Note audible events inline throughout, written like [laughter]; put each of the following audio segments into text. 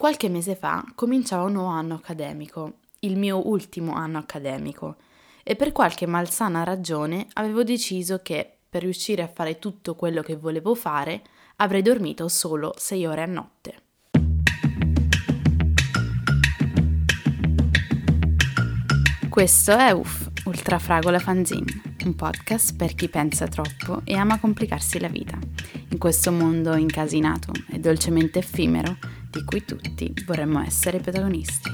Qualche mese fa cominciava un nuovo anno accademico, il mio ultimo anno accademico, e per qualche malsana ragione avevo deciso che, per riuscire a fare tutto quello che volevo fare, avrei dormito solo 6 ore a notte. Questo è UF, Ultrafragola Fanzine, un podcast per chi pensa troppo e ama complicarsi la vita, in questo mondo incasinato e dolcemente effimero di cui tutti vorremmo essere protagonisti.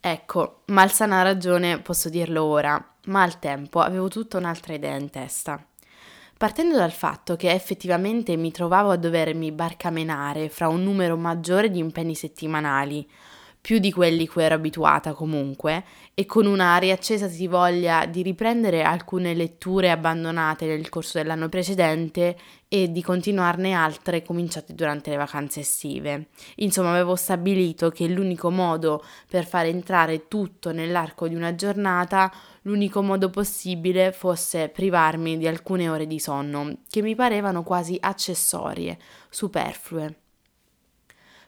Ecco, malsana ragione posso dirlo ora, ma al tempo avevo tutta un'altra idea in testa. Partendo dal fatto che effettivamente mi trovavo a dovermi barcamenare fra un numero maggiore di impegni settimanali, più di quelli cui ero abituata comunque, e con un'aria accesa di voglia di riprendere alcune letture abbandonate nel corso dell'anno precedente e di continuarne altre cominciate durante le vacanze estive. Insomma, avevo stabilito che l'unico modo per far entrare tutto nell'arco di una giornata, l'unico modo possibile fosse privarmi di alcune ore di sonno, che mi parevano quasi accessorie, superflue.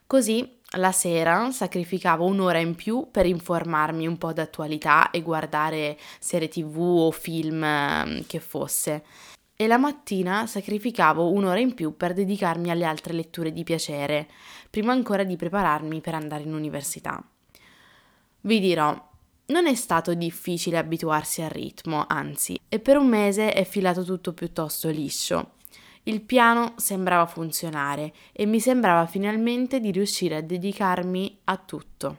Così la sera sacrificavo un'ora in più per informarmi un po' d'attualità e guardare serie tv o film ehm, che fosse. E la mattina sacrificavo un'ora in più per dedicarmi alle altre letture di piacere, prima ancora di prepararmi per andare in università. Vi dirò, non è stato difficile abituarsi al ritmo, anzi, e per un mese è filato tutto piuttosto liscio. Il piano sembrava funzionare e mi sembrava finalmente di riuscire a dedicarmi a tutto.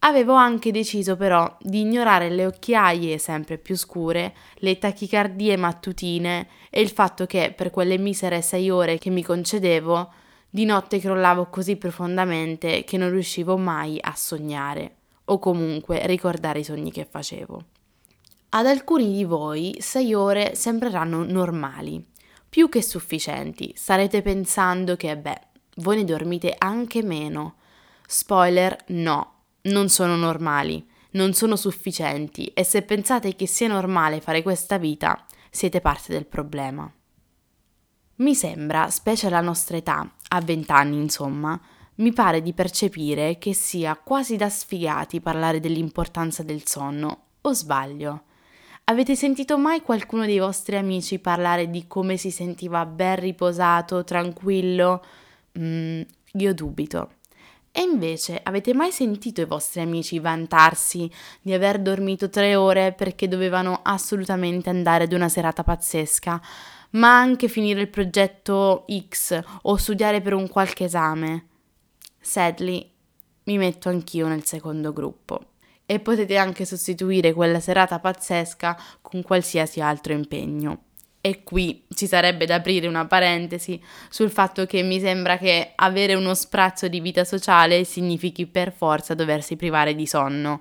Avevo anche deciso però di ignorare le occhiaie sempre più scure, le tachicardie mattutine e il fatto che per quelle misere sei ore che mi concedevo, di notte crollavo così profondamente che non riuscivo mai a sognare o comunque ricordare i sogni che facevo. Ad alcuni di voi sei ore sembreranno normali, più che sufficienti. Starete pensando che, beh, voi ne dormite anche meno. Spoiler, no, non sono normali, non sono sufficienti e se pensate che sia normale fare questa vita, siete parte del problema. Mi sembra, specie alla nostra età, a vent'anni insomma, mi pare di percepire che sia quasi da sfigati parlare dell'importanza del sonno, o sbaglio? Avete sentito mai qualcuno dei vostri amici parlare di come si sentiva ben riposato, tranquillo? Mm, io dubito. E invece, avete mai sentito i vostri amici vantarsi di aver dormito tre ore perché dovevano assolutamente andare ad una serata pazzesca, ma anche finire il progetto X o studiare per un qualche esame? Sadly, mi metto anch'io nel secondo gruppo e potete anche sostituire quella serata pazzesca con qualsiasi altro impegno. E qui ci sarebbe da aprire una parentesi sul fatto che mi sembra che avere uno sprazzo di vita sociale significhi per forza doversi privare di sonno,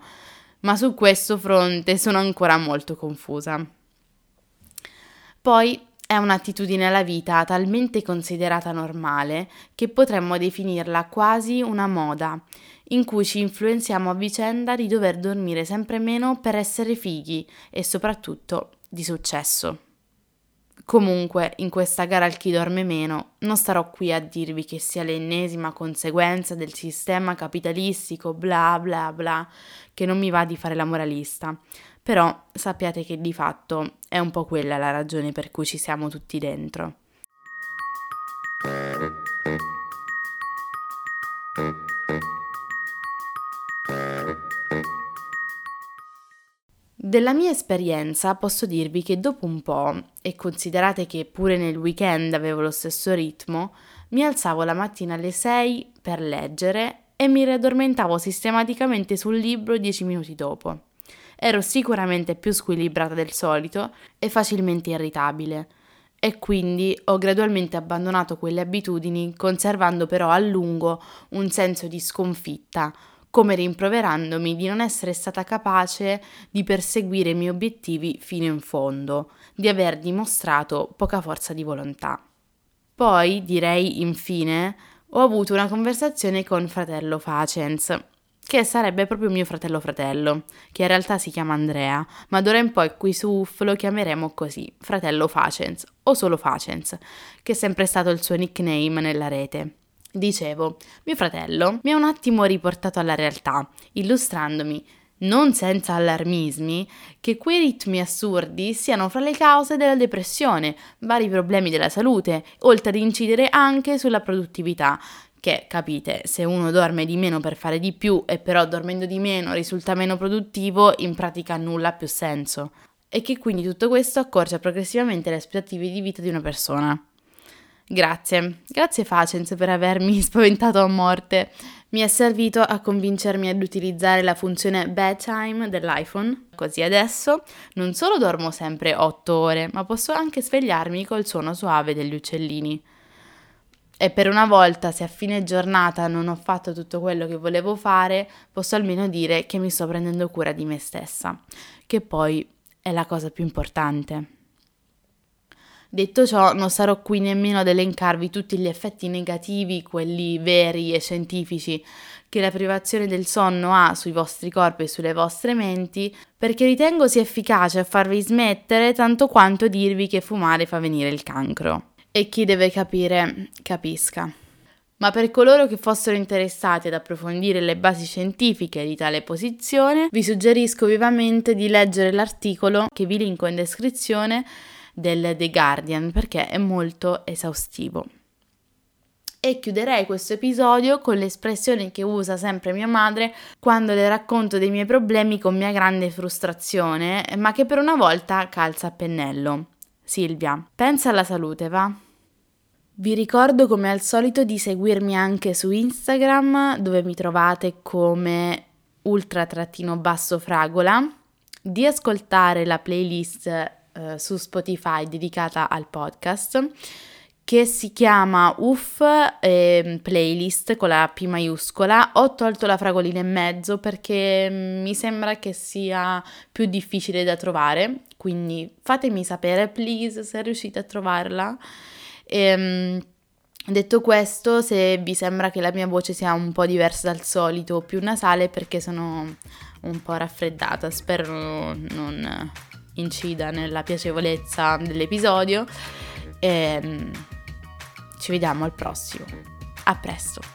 ma su questo fronte sono ancora molto confusa. Poi è un'attitudine alla vita talmente considerata normale che potremmo definirla quasi una moda, in cui ci influenziamo a vicenda di dover dormire sempre meno per essere fighi e soprattutto di successo. Comunque, in questa gara al chi dorme meno, non starò qui a dirvi che sia l'ennesima conseguenza del sistema capitalistico bla bla bla, che non mi va di fare la moralista, però sappiate che di fatto è un po' quella la ragione per cui ci siamo tutti dentro. Della mia esperienza posso dirvi che dopo un po', e considerate che pure nel weekend avevo lo stesso ritmo, mi alzavo la mattina alle 6 per leggere e mi riaddormentavo sistematicamente sul libro 10 minuti dopo. Ero sicuramente più squilibrata del solito e facilmente irritabile. E quindi ho gradualmente abbandonato quelle abitudini, conservando però a lungo un senso di sconfitta, come rimproverandomi di non essere stata capace di perseguire i miei obiettivi fino in fondo, di aver dimostrato poca forza di volontà. Poi, direi infine, ho avuto una conversazione con fratello Facens, che sarebbe proprio mio fratello fratello, che in realtà si chiama Andrea, ma d'ora in poi qui su UF lo chiameremo così, fratello Facens o solo Facens, che è sempre stato il suo nickname nella rete. Dicevo, mio fratello mi ha un attimo riportato alla realtà, illustrandomi non senza allarmismi, che quei ritmi assurdi siano fra le cause della depressione, vari problemi della salute, oltre ad incidere anche sulla produttività, che capite, se uno dorme di meno per fare di più e però dormendo di meno risulta meno produttivo, in pratica nulla ha più senso. E che quindi tutto questo accorcia progressivamente le aspettative di vita di una persona. Grazie, grazie Facens per avermi [laughs] spaventato a morte. Mi è servito a convincermi ad utilizzare la funzione bedtime dell'iPhone, così adesso non solo dormo sempre 8 ore, ma posso anche svegliarmi col suono suave degli uccellini. E per una volta, se a fine giornata non ho fatto tutto quello che volevo fare, posso almeno dire che mi sto prendendo cura di me stessa, che poi è la cosa più importante. Detto ciò, non sarò qui nemmeno ad elencarvi tutti gli effetti negativi, quelli veri e scientifici, che la privazione del sonno ha sui vostri corpi e sulle vostre menti, perché ritengo sia efficace a farvi smettere tanto quanto dirvi che fumare fa venire il cancro. E chi deve capire, capisca. Ma per coloro che fossero interessati ad approfondire le basi scientifiche di tale posizione, vi suggerisco vivamente di leggere l'articolo che vi linko in descrizione del The Guardian perché è molto esaustivo. E chiuderei questo episodio con l'espressione che usa sempre mia madre quando le racconto dei miei problemi con mia grande frustrazione, ma che per una volta calza a pennello. Silvia, pensa alla salute, va? Vi ricordo come al solito di seguirmi anche su Instagram dove mi trovate come ultra-fragola, di ascoltare la playlist eh, su Spotify dedicata al podcast che si chiama UF eh, Playlist con la P maiuscola. Ho tolto la fragolina in mezzo perché mm, mi sembra che sia più difficile da trovare, quindi fatemi sapere please se riuscite a trovarla. E, ehm, detto questo, se vi sembra che la mia voce sia un po' diversa dal solito, più nasale, perché sono un po' raffreddata, spero non incida nella piacevolezza dell'episodio. E, ehm, ci vediamo al prossimo. A presto!